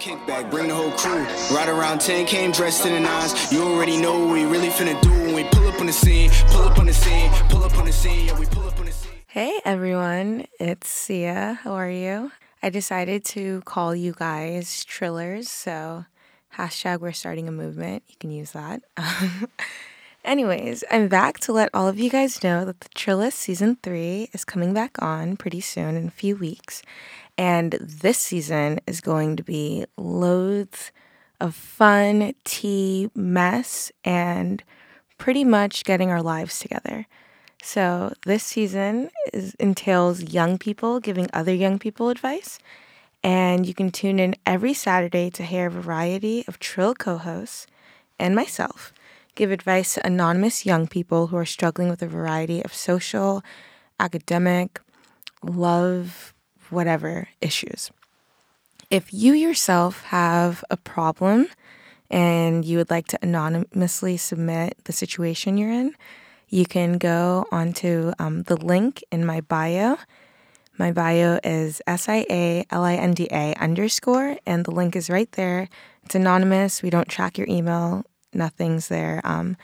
Kickback, bring the whole crew. Right around 10, came dressed in the nines. You already know what we really finna do when we pull up on the scene. Pull up on the scene, pull up on the scene, yeah, we pull up on the scene. Hey everyone, it's Sia. How are you? I decided to call you guys Trillers, so hashtag we're starting a movement. You can use that. Anyways, I'm back to let all of you guys know that the Trillest season three is coming back on pretty soon in a few weeks. And this season is going to be loads of fun, tea, mess, and pretty much getting our lives together. So this season is, entails young people giving other young people advice. And you can tune in every Saturday to hear a variety of Trill co hosts and myself give advice to anonymous young people who are struggling with a variety of social, academic, love, whatever issues. If you yourself have a problem and you would like to anonymously submit the situation you're in, you can go onto um, the link in my bio. My bio is S I A L I N D A underscore, and the link is right there. It's anonymous. We don't track your email, nothing's there. Um,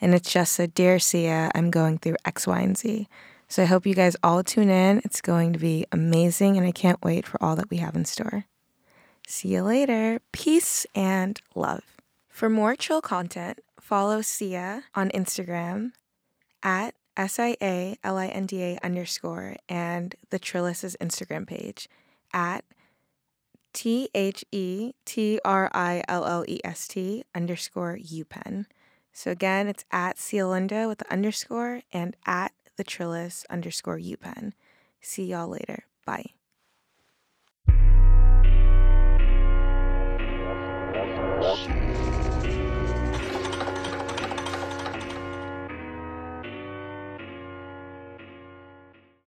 and it's just a Dear Sia, I'm going through X, Y, and Z. So I hope you guys all tune in. It's going to be amazing, and I can't wait for all that we have in store. See you later. Peace and love. For more chill content, follow Sia on Instagram at S I A L I N D A underscore and the Trillest's Instagram page at T H E T R I L L E S T underscore UPenn. So again, it's at Sialinda with the underscore and at the Trillest underscore UPenn. See y'all later. Bye.